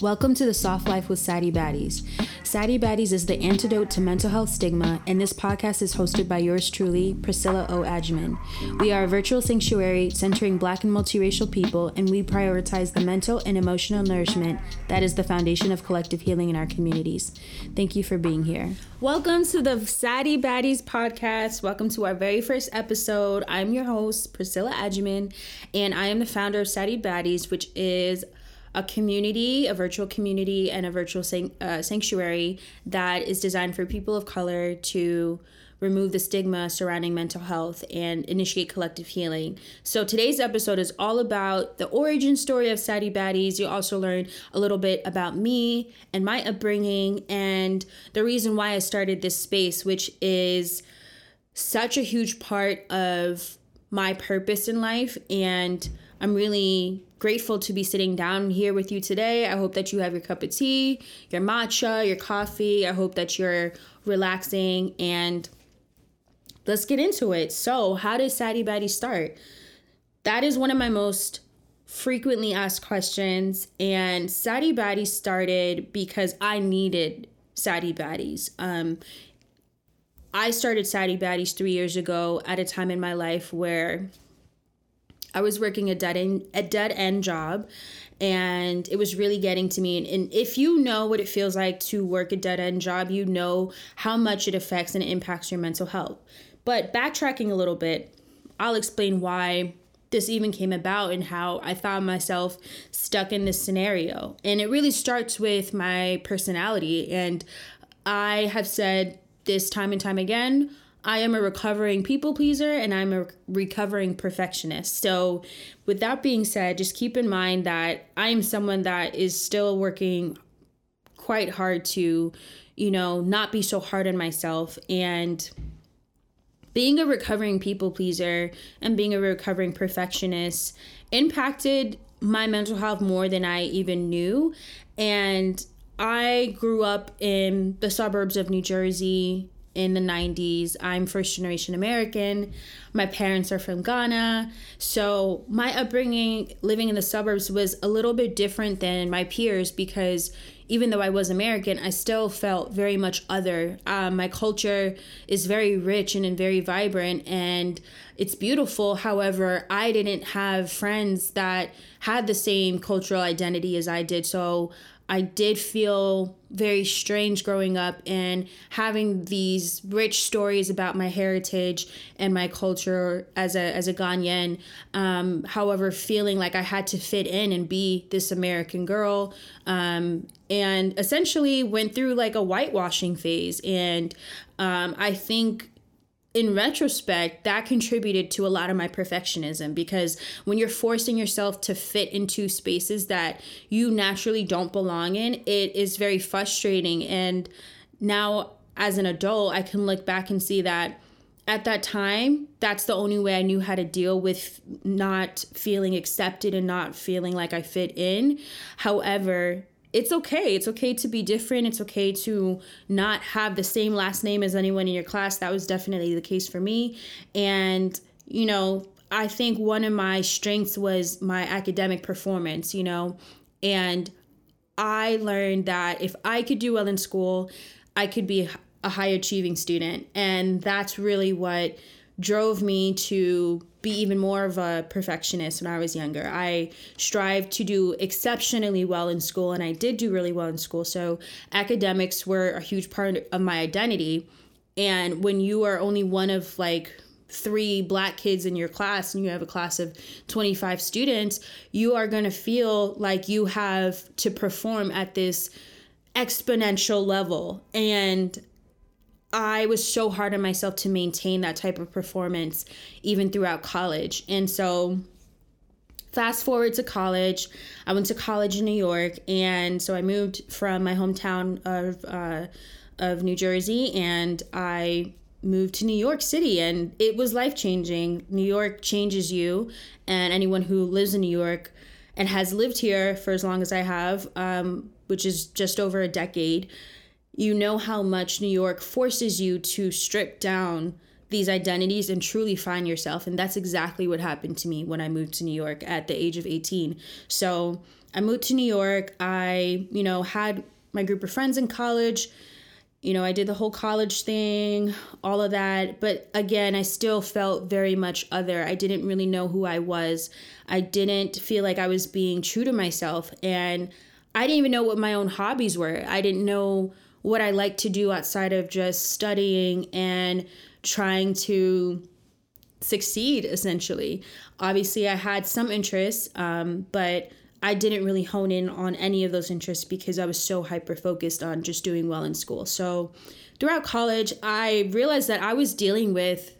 Welcome to the Soft Life with Saddie Baddies. Saddie Baddies is the antidote to mental health stigma, and this podcast is hosted by yours truly, Priscilla O. Agyeman. We are a virtual sanctuary centering Black and multiracial people, and we prioritize the mental and emotional nourishment that is the foundation of collective healing in our communities. Thank you for being here. Welcome to the Saddie Baddies podcast. Welcome to our very first episode. I'm your host, Priscilla Agyeman, and I am the founder of Saddie Baddies, which is a community, a virtual community, and a virtual san- uh, sanctuary that is designed for people of color to remove the stigma surrounding mental health and initiate collective healing. So today's episode is all about the origin story of Saddie Baddies. You'll also learn a little bit about me and my upbringing and the reason why I started this space, which is such a huge part of my purpose in life and I'm really grateful to be sitting down here with you today. I hope that you have your cup of tea, your matcha, your coffee. I hope that you're relaxing and let's get into it. So, how did Saddie Baddie start? That is one of my most frequently asked questions. And Saddie Baddie started because I needed Saddie Baddies. Um, I started Saddie Baddies three years ago at a time in my life where I was working a dead end a dead end job and it was really getting to me. And, and, if you know what it feels like to work a dead end job you know how much it affects and impacts your mental health. But backtracking a little bit i'll explain why this even came about and how i found myself stuck in this scenario. And it really starts with my personality. And i have said this time and time again I am a recovering people pleaser and I'm a recovering perfectionist. So, with that being said, just keep in mind that I am someone that is still working quite hard to, you know, not be so hard on myself and being a recovering people pleaser and being a recovering perfectionist impacted my mental health more than I even knew. And I grew up in the suburbs of New Jersey in the 90s. I'm first generation American. My parents are from Ghana. So my upbringing living in the suburbs was a little bit different than my peers because even though I was American, I still felt very much other. Um, my culture is very rich and, and very vibrant and it's beautiful. However, I didn't have friends that had the same cultural identity as I did. So I did feel very strange growing up and having these rich stories about my heritage and my culture as a as a Ghanaian. Um, however, feeling like I had to fit in and be this American girl, um, and essentially went through like a whitewashing phase. And um, I think in retrospect, that contributed to a lot of my perfectionism because when you're forcing yourself to fit into spaces that you naturally don't belong in, it is very frustrating. And now, as an adult, I can look back and see that at that time, that's the only way I knew how to deal with not feeling accepted and not feeling like I fit in. However, it's okay. It's okay to be different. It's okay to not have the same last name as anyone in your class. That was definitely the case for me. And, you know, I think one of my strengths was my academic performance, you know, and I learned that if I could do well in school, I could be a high achieving student. And that's really what drove me to be even more of a perfectionist when I was younger. I strived to do exceptionally well in school, and I did do really well in school. So, academics were a huge part of my identity. And when you are only one of like three black kids in your class and you have a class of 25 students, you are going to feel like you have to perform at this exponential level. And I was so hard on myself to maintain that type of performance even throughout college. And so fast forward to college, I went to college in New York and so I moved from my hometown of uh, of New Jersey and I moved to New York City and it was life changing. New York changes you and anyone who lives in New York and has lived here for as long as I have, um, which is just over a decade, you know how much New York forces you to strip down these identities and truly find yourself. And that's exactly what happened to me when I moved to New York at the age of 18. So I moved to New York. I, you know, had my group of friends in college. You know, I did the whole college thing, all of that. But again, I still felt very much other. I didn't really know who I was. I didn't feel like I was being true to myself. And I didn't even know what my own hobbies were. I didn't know what I like to do outside of just studying and trying to succeed, essentially. Obviously, I had some interests, um, but I didn't really hone in on any of those interests because I was so hyper focused on just doing well in school. So throughout college, I realized that I was dealing with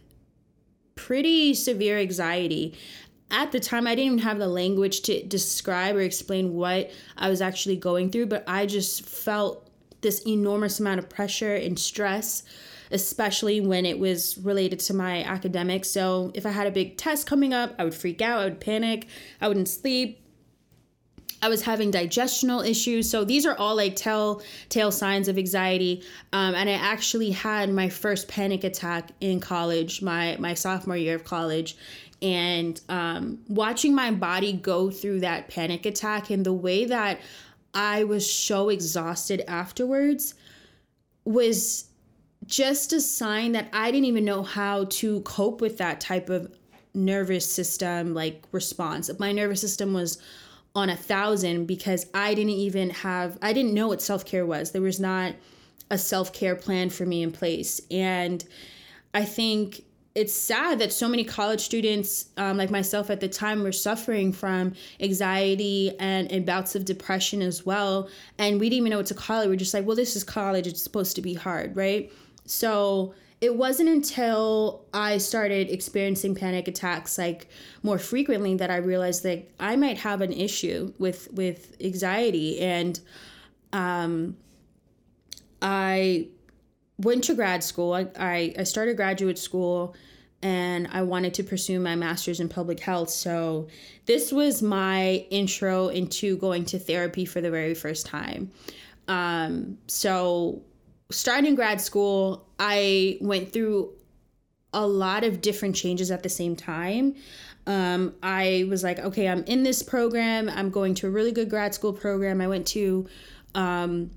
pretty severe anxiety. At the time, I didn't even have the language to describe or explain what I was actually going through, but I just felt this enormous amount of pressure and stress especially when it was related to my academics. So if I had a big test coming up, I would freak out, I would panic, I wouldn't sleep. I was having digestional issues. So these are all like telltale signs of anxiety. Um, and I actually had my first panic attack in college, my my sophomore year of college. And um, watching my body go through that panic attack and the way that I was so exhausted afterwards was just a sign that I didn't even know how to cope with that type of nervous system like response. My nervous system was on a thousand because I didn't even have, I didn't know what self care was. There was not a self care plan for me in place. And I think it's sad that so many college students, um, like myself at the time, were suffering from anxiety and, and bouts of depression as well. And we didn't even know what to call it. We're just like, well, this is college. It's supposed to be hard, right? So it wasn't until I started experiencing panic attacks like more frequently that I realized that I might have an issue with with anxiety and um I went to grad school. I, I, started graduate school and I wanted to pursue my master's in public health. So this was my intro into going to therapy for the very first time. Um, so starting grad school, I went through a lot of different changes at the same time. Um, I was like, okay, I'm in this program. I'm going to a really good grad school program. I went to um,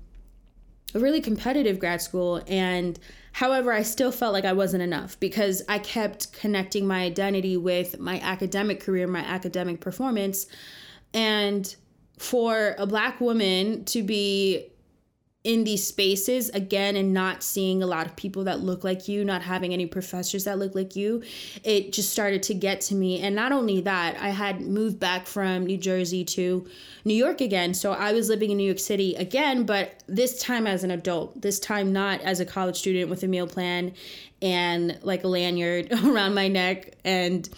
a really competitive grad school. And however, I still felt like I wasn't enough because I kept connecting my identity with my academic career, my academic performance. And for a black woman to be in these spaces again and not seeing a lot of people that look like you, not having any professors that look like you, it just started to get to me. And not only that, I had moved back from New Jersey to New York again. So I was living in New York City again, but this time as an adult, this time not as a college student with a meal plan and like a lanyard around my neck and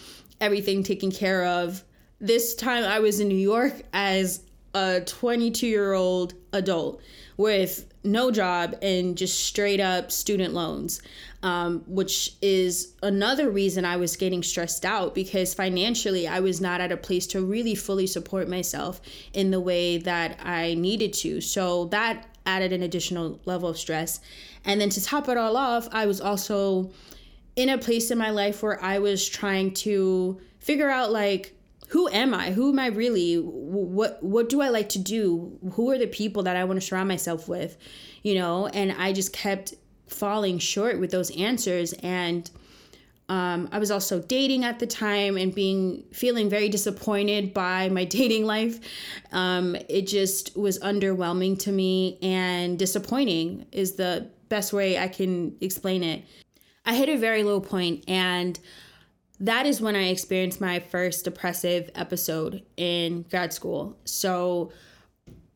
everything taken care of. This time I was in New York as a 22 year old adult with no job and just straight up student loans, um, which is another reason I was getting stressed out because financially I was not at a place to really fully support myself in the way that I needed to. So that added an additional level of stress. And then to top it all off, I was also in a place in my life where I was trying to figure out like who am I? Who am I really? What what do I like to do? Who are the people that I want to surround myself with? You know, and I just kept falling short with those answers and um, I was also dating at the time and being feeling very disappointed by my dating life. Um, it just was underwhelming to me and disappointing is the best way I can explain it. I hit a very low point and that is when I experienced my first depressive episode in grad school. So,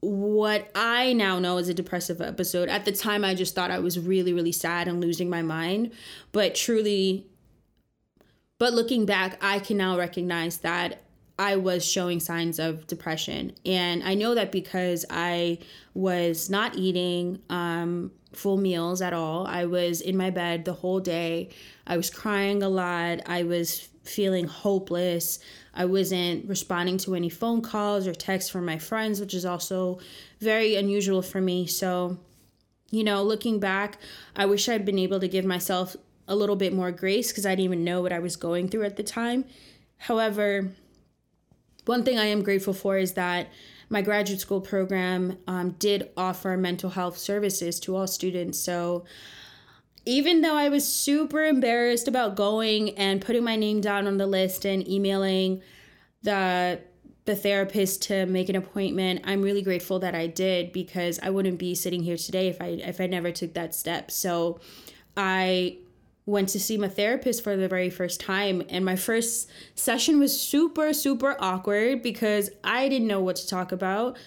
what I now know is a depressive episode. At the time, I just thought I was really, really sad and losing my mind. But truly, but looking back, I can now recognize that I was showing signs of depression. And I know that because I was not eating um, full meals at all. I was in my bed the whole day. I was crying a lot. I was feeling hopeless. I wasn't responding to any phone calls or texts from my friends, which is also very unusual for me. So, you know, looking back, I wish I'd been able to give myself a little bit more grace because I didn't even know what I was going through at the time. However, one thing I am grateful for is that my graduate school program um, did offer mental health services to all students. So even though I was super embarrassed about going and putting my name down on the list and emailing the the therapist to make an appointment, I'm really grateful that I did because I wouldn't be sitting here today if I if I never took that step. So I went to see my therapist for the very first time and my first session was super super awkward because I didn't know what to talk about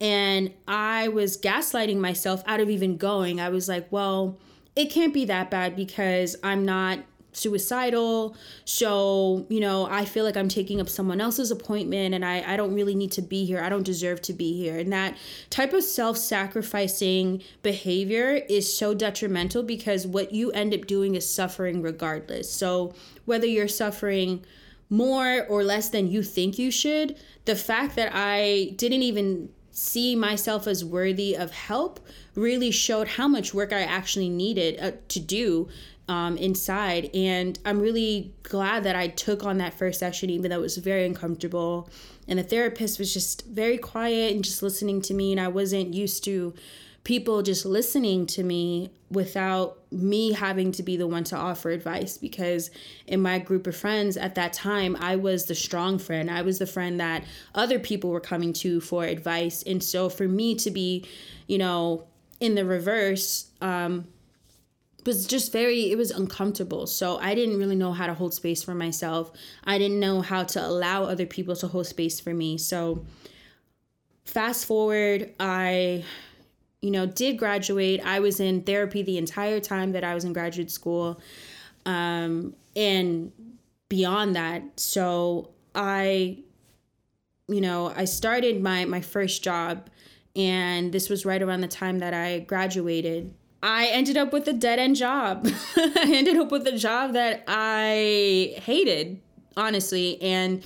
and I was gaslighting myself out of even going. I was like, well, it can't be that bad because I'm not suicidal. So, you know, I feel like I'm taking up someone else's appointment and I, I don't really need to be here. I don't deserve to be here. And that type of self sacrificing behavior is so detrimental because what you end up doing is suffering regardless. So, whether you're suffering more or less than you think you should, the fact that I didn't even see myself as worthy of help really showed how much work I actually needed uh, to do um, inside. And I'm really glad that I took on that first session, even though it was very uncomfortable. And the therapist was just very quiet and just listening to me. And I wasn't used to people just listening to me without me having to be the one to offer advice because in my group of friends at that time I was the strong friend I was the friend that other people were coming to for advice and so for me to be you know in the reverse um was just very it was uncomfortable. So i didn't really know how to hold space for myself. I didn't know how to allow other people to hold space for me. So fast forward i you know did graduate. I was in therapy the entire time that i was in graduate school. Um, and beyond that so i you know i started my my first job and this was right around the time that i graduated I ended up with a dead end job. I ended up with a job that I hated, honestly. And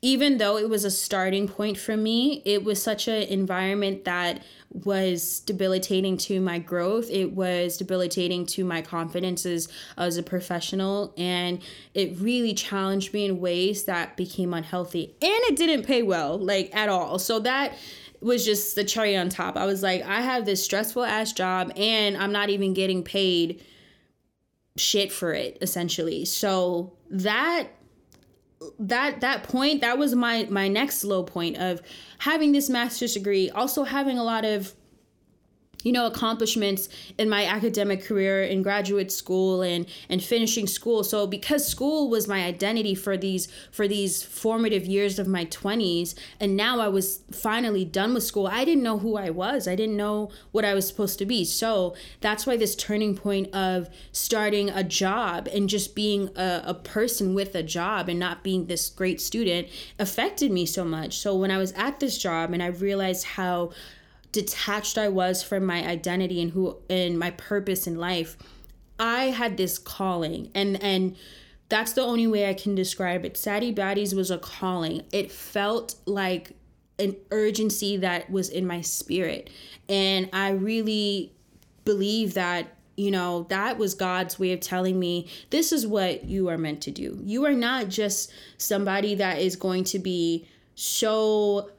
even though it was a starting point for me, it was such an environment that was debilitating to my growth. It was debilitating to my confidence as, as a professional. And it really challenged me in ways that became unhealthy. And it didn't pay well, like at all. So that was just the cherry on top. I was like, I have this stressful ass job and I'm not even getting paid shit for it essentially. So that that that point that was my my next low point of having this master's degree also having a lot of you know accomplishments in my academic career in graduate school and and finishing school. So because school was my identity for these for these formative years of my 20s and now I was finally done with school I didn't know who I was. I didn't know what I was supposed to be. So that's why this turning point of starting a job and just being a, a person with a job and not being this great student affected me so much. So when I was at this job and I realized how detached I was from my identity and who and my purpose in life, I had this calling and and that's the only way I can describe it. Saddie Baddies was a calling. It felt like an urgency that was in my spirit. And I really believe that, you know, that was God's way of telling me this is what you are meant to do. You are not just somebody that is going to be so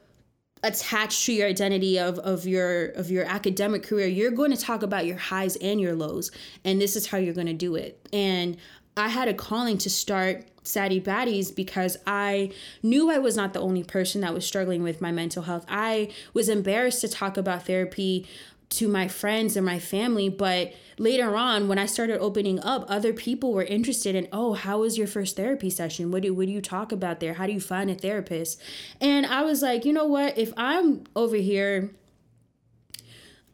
attached to your identity of, of your of your academic career you're going to talk about your highs and your lows and this is how you're going to do it and i had a calling to start Saddie Baddies because I knew I was not the only person that was struggling with my mental health. I was embarrassed to talk about therapy to my friends and my family but later on when i started opening up other people were interested in oh how was your first therapy session? What do, what do you talk about there? How do you find a therapist? And i was like you know what? If i'm over here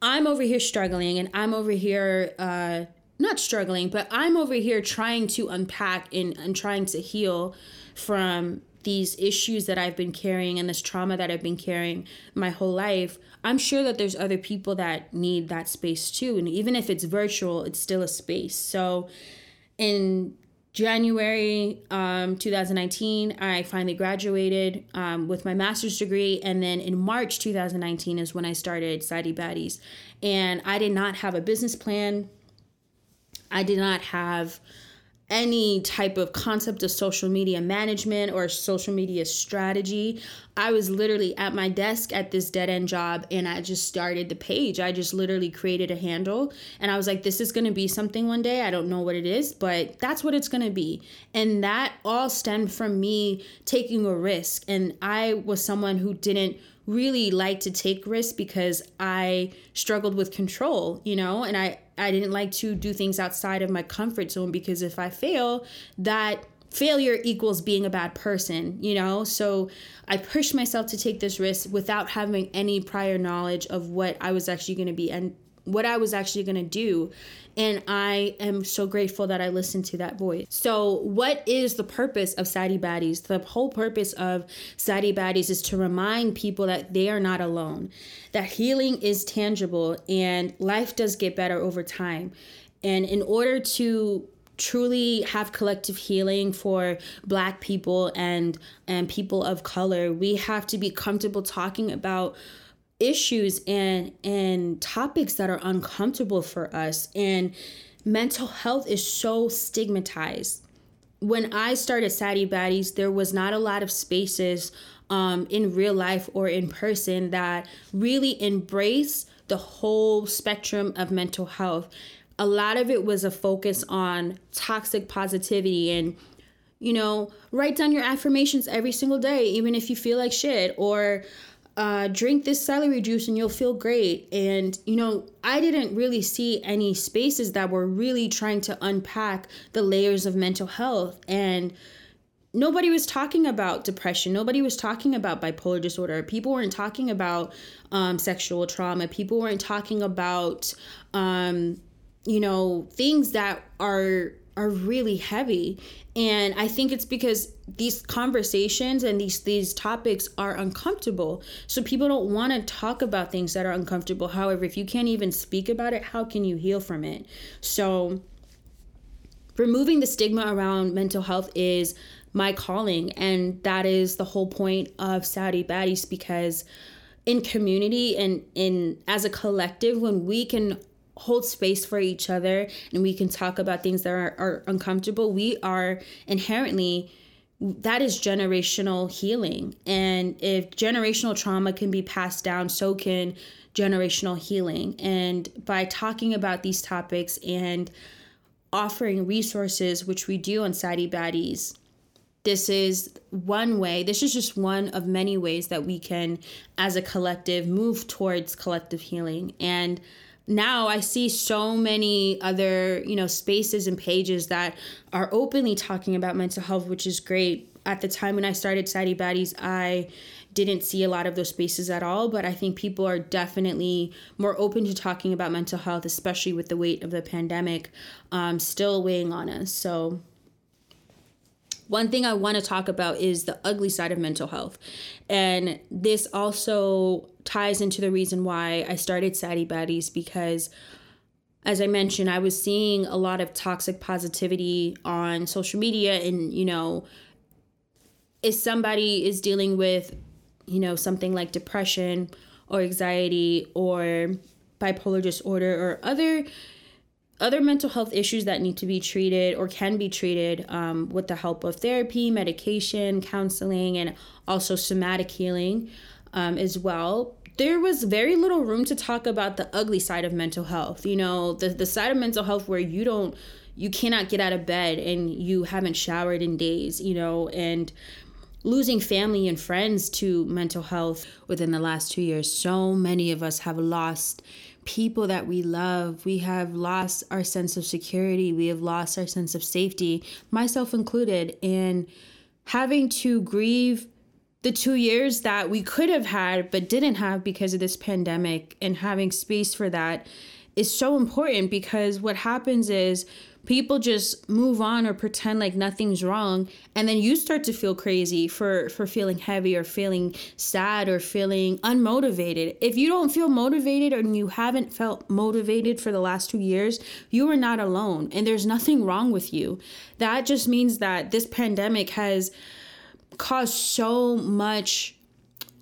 i'm over here struggling and i'm over here uh not struggling but i'm over here trying to unpack and, and trying to heal from these issues that I've been carrying and this trauma that I've been carrying my whole life, I'm sure that there's other people that need that space too. And even if it's virtual, it's still a space. So in January um, 2019, I finally graduated um, with my master's degree. And then in March 2019 is when I started Saddie Baddies. And I did not have a business plan. I did not have any type of concept of social media management or social media strategy. I was literally at my desk at this dead end job and I just started the page. I just literally created a handle and I was like, this is going to be something one day. I don't know what it is, but that's what it's going to be. And that all stemmed from me taking a risk. And I was someone who didn't really like to take risks because I struggled with control, you know, and I I didn't like to do things outside of my comfort zone because if I fail, that failure equals being a bad person, you know? So I pushed myself to take this risk without having any prior knowledge of what I was actually going to be and what I was actually going to do. And I am so grateful that I listened to that voice. So, what is the purpose of Saddie Baddies? The whole purpose of Saddie Baddies is to remind people that they are not alone, that healing is tangible and life does get better over time. And in order to truly have collective healing for black people and and people of color we have to be comfortable talking about issues and and topics that are uncomfortable for us. And mental health is so stigmatized. When i started saddie baddies there was not a lot of spaces um, in real life or in person that really embrace the whole spectrum of mental health. A lot of it was a focus on toxic positivity and you know write down your affirmations every single day even if you feel like shit or uh, drink this celery juice and you'll feel great. And, you know, I didn't really see any spaces that were really trying to unpack the layers of mental health. And nobody was talking about depression. Nobody was talking about bipolar disorder. People weren't talking about um, sexual trauma. People weren't talking about, um, you know, things that are are really heavy. And i think it's because these conversations and these these topics are uncomfortable. So people don't want to talk about things that are uncomfortable. However if you can't even speak about it how can you heal from it? So removing the stigma around mental health is my calling. And that is the whole point of saddie Baddies because in community and in as a collective when we can hold space for each other and we can talk about things that are, are uncomfortable, we are inherently that is generational healing. And if generational trauma can be passed down, so can generational healing. And by talking about these topics and offering resources, which we do on Saddie Baddies, this is one way, this is just one of many ways that we can, as a collective, move towards collective healing. And now I see so many other, you know, spaces and pages that are openly talking about mental health, which is great. At the time when I started Saddie Baddies, I didn't see a lot of those spaces at all, but I think people are definitely more open to talking about mental health, especially with the weight of the pandemic um, still weighing on us. So one thing I want to talk about is the ugly side of mental health. And this also ties into the reason why I started Saddie Baddies because as I mentioned, I was seeing a lot of toxic positivity on social media and, you know, if somebody is dealing with, you know, something like depression or anxiety or bipolar disorder or other other mental health issues that need to be treated or can be treated um, with the help of therapy, medication, counseling, and also somatic healing um, as well. There was very little room to talk about the ugly side of mental health. You know, the, the side of mental health where you don't, you cannot get out of bed and you haven't showered in days, you know, and losing family and friends to mental health within the last two years. So many of us have lost people that we love. We have lost our sense of security. We have lost our sense of safety, myself included. And having to grieve the two years that we could have had but didn't have because of this pandemic and having space for that is so important because what happens is people just move on or pretend like nothing's wrong and then you start to feel crazy for for feeling heavy or feeling sad or feeling unmotivated. If you don't feel motivated and you haven't felt motivated for the last 2 years you are not alone and there's nothing wrong with you. That just means that this pandemic has caused so much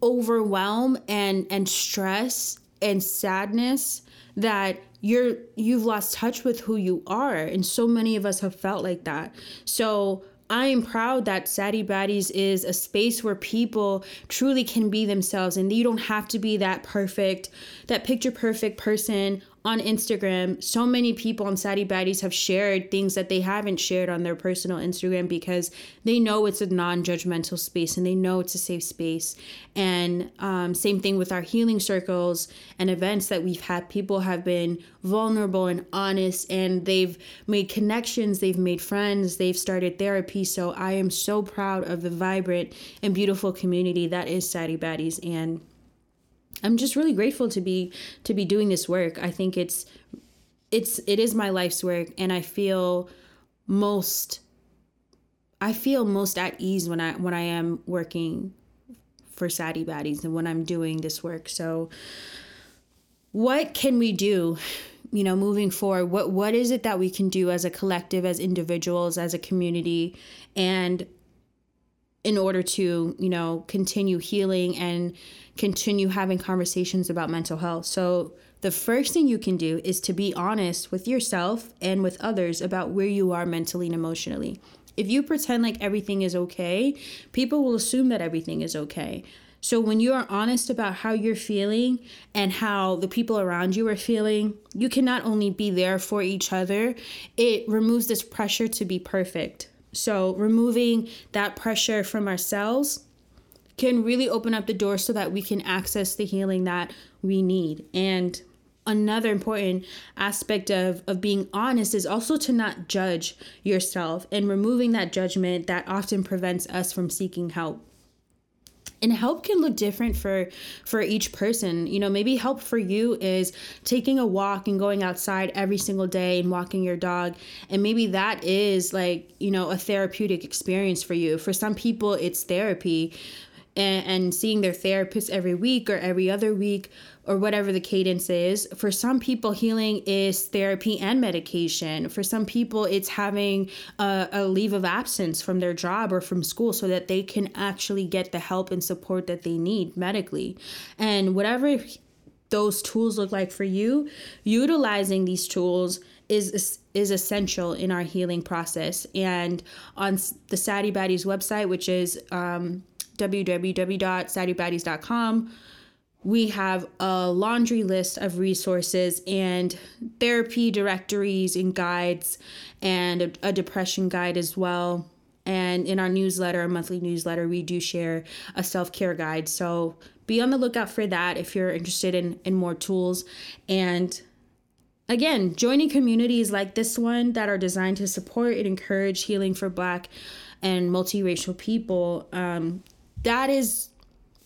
overwhelm and and stress and sadness that you're you've lost touch with who you are and so many of us have felt like that. So I am proud that Saddie Baddies is a space where people truly can be themselves and you don't have to be that perfect, that picture perfect person on Instagram, so many people on Saddie Baddies have shared things that they haven't shared on their personal Instagram because they know it's a non judgmental space and they know it's a safe space. And um, same thing with our healing circles and events that we've had. People have been vulnerable and honest and they've made connections, they've made friends, they've started therapy. So I am so proud of the vibrant and beautiful community that is Saddie Baddies. And I'm just really grateful to be to be doing this work. I think it's it's it is my life's work and I feel most I feel most at ease when I when I am working for Saddie Baddies and when I'm doing this work. So what can we do you know moving forward what what is it that we can do as a collective as individuals as a community and in order to you know continue healing and continue having conversations about mental health. So, the first thing you can do is to be honest with yourself and with others about where you are mentally and emotionally. If you pretend like everything is okay, people will assume that everything is okay. So, when you are honest about how you're feeling and how the people around you are feeling, you can not only be there for each other, it removes this pressure to be perfect. So, removing that pressure from ourselves can really open up the door so that we can access the healing that we need. And another important aspect of, of being honest is also to not judge yourself and removing that judgment that often prevents us from seeking help and help can look different for for each person. You know maybe help for you is taking a walk and going outside every single day and walking your dog. And maybe that is like you know a therapeutic experience for you. For some people it's therapy and, and seeing their therapist every week or every other week or whatever the cadence is. For some people, healing is therapy and medication. For some people, it's having a, a, leave of absence from their job or from school so that they can actually get the help and support that they need medically. And whatever those tools look like for you, utilizing these tools is is essential in our healing process. And on the Saddie Baddies website, which is um, www.saddiebaddies.com, we have a laundry list of resources and therapy directories and guides and a, a depression guide as well. And in our newsletter, our monthly newsletter, we do share a self care guide. So be on the lookout for that if you're interested in, in more tools. And again, joining communities like this one that are designed to support and encourage healing for Black and multiracial people um, that is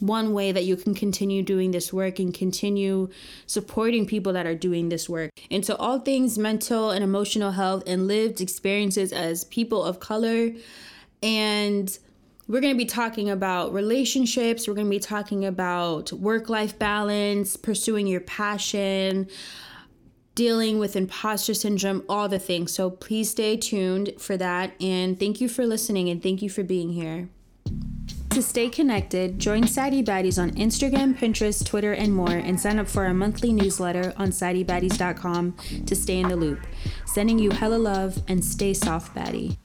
one way that you can continue doing this work and continue supporting people that are doing this work. And so, all things mental and emotional health and lived experiences as people of color. And we're going to be talking about relationships, we're going to be talking about work life balance, pursuing your passion. Dealing with imposter syndrome, all the things. So please stay tuned for that. And thank you for listening and thank you for being here. To stay connected, join Saddie Baddies on Instagram, Pinterest, Twitter, and more, and sign up for our monthly newsletter on SaddieBaddies.com to stay in the loop. Sending you hella love and stay soft, baddie.